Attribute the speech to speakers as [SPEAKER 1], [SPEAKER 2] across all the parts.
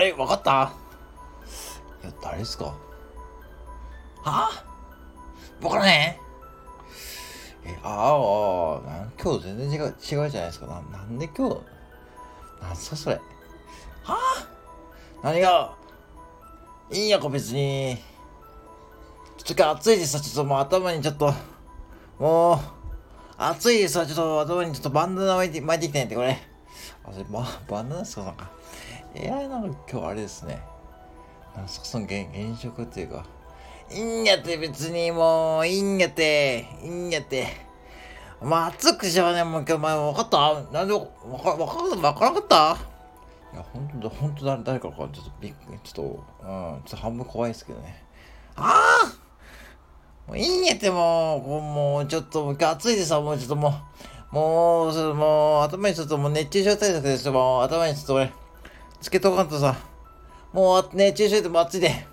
[SPEAKER 1] あれ、わかった？いや、誰ですか？は？あわからねええ、ああ、なん今日全然違う、違うじゃないですか。ななんで今日、なんすかそれ？は？あ何が、いいんやか別に。ちょっと暑いでさ、ちょっともう頭にちょっと、もう、暑いでさ、ちょっと頭にちょっとバンダナ巻いて、巻いてきてんって、これ。あ、それ、ま、バンダナですかなんか。いや、なんか今日あれですね。なんかその現現職っていうか、いいんやって別にもう、いいんやって、いいんやって。まあ、暑くしようね、もう今日、前分かった？なんで、わか、わか、わからなかった？いや、ほんと、ほんと誰、誰かか、ちょっとびっくり、ちょっと、うん、ちょっと半分怖いですけどね。ああもういいんやってもう、もうちょっと、もう今日暑いでさ、もうちょっともう、もう、そもう、頭にちょっともう熱中症対策ですよ、もう頭にちょっと俺、つけとかんとさ、もう熱中症でも暑いで。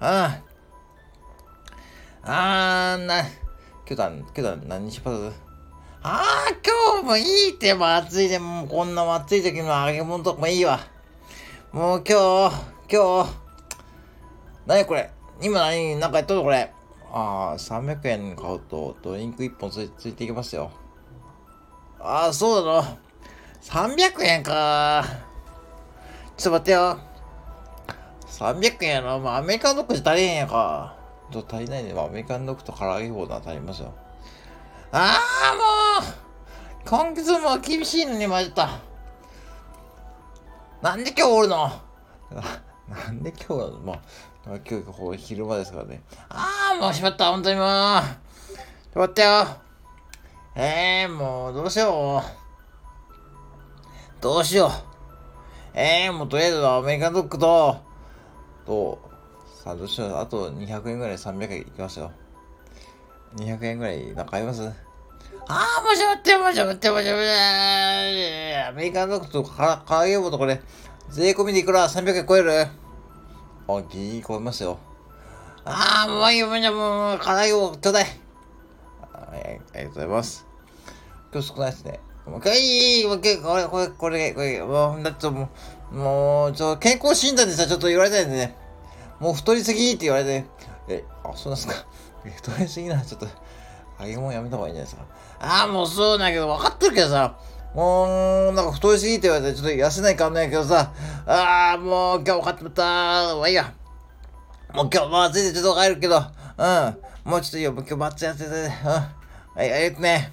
[SPEAKER 1] ああ。あーな、今日だ、今日だ、何しますああ、今日もいいって、も暑いで、もうこんな暑い時の揚げ物とかもいいわ。もう今日、今日、何これ？今何、なんかやっとるこれ？ああ、300円買うとドリンク1本つついていきますよ。ああ、そうだろ。300円か。ちょっと待ってよ。300円やろ。まあ、アメリカンドッグじゃ足りへんやか。ちょっと足りないね。まあ、アメリカンドッグと唐揚げ棒なら足りますよ。ああ、もう今月も厳しいのに混じった。なんで今日おるの？なんで今日は、まあ、今日こう昼間ですからね。ああ、もうしまった、本当にもう。終わったよ。ええー、もう、どうしよう。どうしよう。ええー、もうとりあえずアメリカンドッグと、と、さあどうしよう。あと200円ぐらい300円いきますよ。200円ぐらいなんかありますああ、もうしまってもしまってもしまってアメリカンドッグとから唐揚げ棒とこれ、税込みでいくら ?300 円超える？あ、ギリ超えますよ。ああ、もういいよ、もういいよ、もう、唐揚げ棒ちょうだい。はい、ありがとうございます。今日少ないですね。もう一回、もう一回、これ、これ、これ、これ、もう、だってもう、もう、ちょ、健康診断でさ、ちょっと言われたんでね。もう太りすぎって言われて、え、あ、そうなんすか。太りすぎなちょっと、揚げ物やめた方がいいんじゃないですか。ああ、もうそうだけど、分かってるけどさ、もう、なんか太りすぎって言われて、ちょっと痩せないかんないけどさ、ああ、もう今日分かってまったまあいいや。もう今日、まあ暑いでちょっと帰るけど、うん。もうちょっといいよ、今日バッツやってて、うん。はい、ありがとうね。